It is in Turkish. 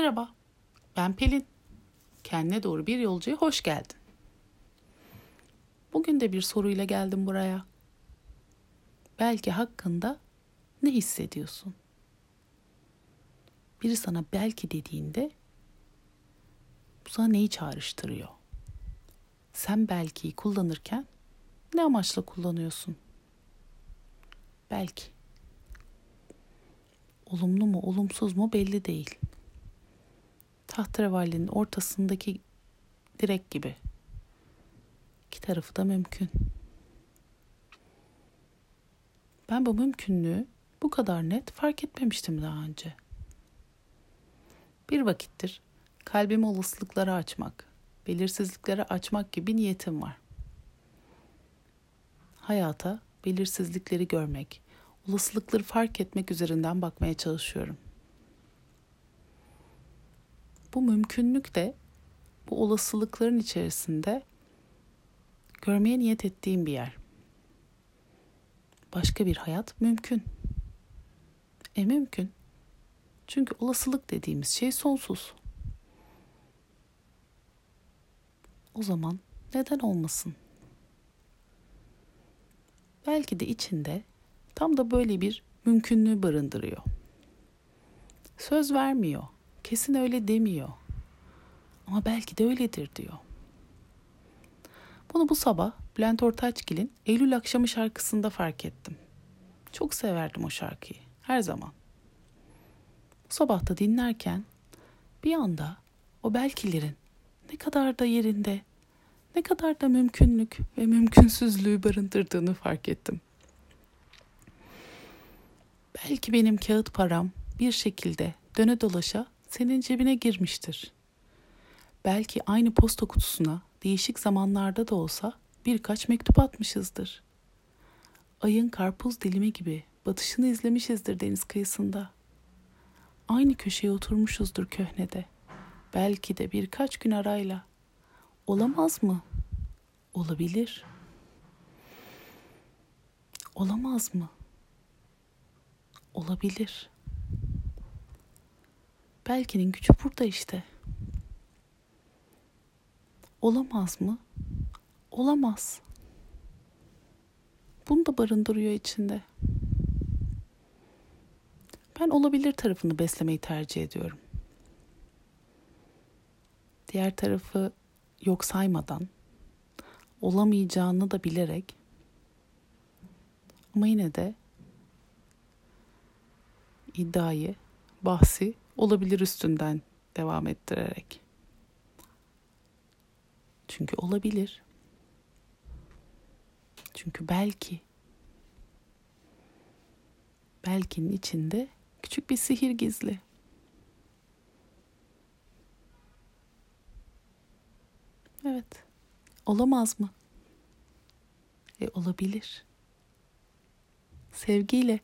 Merhaba, ben Pelin. Kendine doğru bir yolcuya hoş geldin. Bugün de bir soruyla geldim buraya. Belki hakkında ne hissediyorsun? Biri sana belki dediğinde bu sana neyi çağrıştırıyor? Sen belki kullanırken ne amaçla kullanıyorsun? Belki. Olumlu mu, olumsuz mu belli değil. Tahterevalinin ortasındaki direk gibi. İki tarafı da mümkün. Ben bu mümkünlüğü bu kadar net fark etmemiştim daha önce. Bir vakittir kalbimi olasılıklara açmak, belirsizliklere açmak gibi niyetim var. Hayata belirsizlikleri görmek, olasılıkları fark etmek üzerinden bakmaya çalışıyorum. Bu mümkünlük de bu olasılıkların içerisinde görmeye niyet ettiğim bir yer. Başka bir hayat mümkün. E mümkün. Çünkü olasılık dediğimiz şey sonsuz. O zaman neden olmasın? Belki de içinde tam da böyle bir mümkünlüğü barındırıyor. Söz vermiyor, kesin öyle demiyor. Ama belki de öyledir diyor. Bunu bu sabah Bülent Ortaçgil'in Eylül akşamı şarkısında fark ettim. Çok severdim o şarkıyı. Her zaman. Bu sabah da dinlerken bir anda o belkilerin ne kadar da yerinde, ne kadar da mümkünlük ve mümkünsüzlüğü barındırdığını fark ettim. Belki benim kağıt param bir şekilde döne dolaşa senin cebine girmiştir. Belki aynı posta kutusuna değişik zamanlarda da olsa birkaç mektup atmışızdır. Ayın karpuz dilimi gibi batışını izlemişizdir deniz kıyısında. Aynı köşeye oturmuşuzdur köhnede. Belki de birkaç gün arayla. Olamaz mı? Olabilir. Olamaz mı? Olabilir. Belki'nin gücü burada işte. Olamaz mı? Olamaz. Bunu da barındırıyor içinde. Ben olabilir tarafını beslemeyi tercih ediyorum. Diğer tarafı yok saymadan, olamayacağını da bilerek ama yine de iddiayı, bahsi olabilir üstünden devam ettirerek. Çünkü olabilir. Çünkü belki belkinin içinde küçük bir sihir gizli. Evet. Olamaz mı? E olabilir. Sevgiyle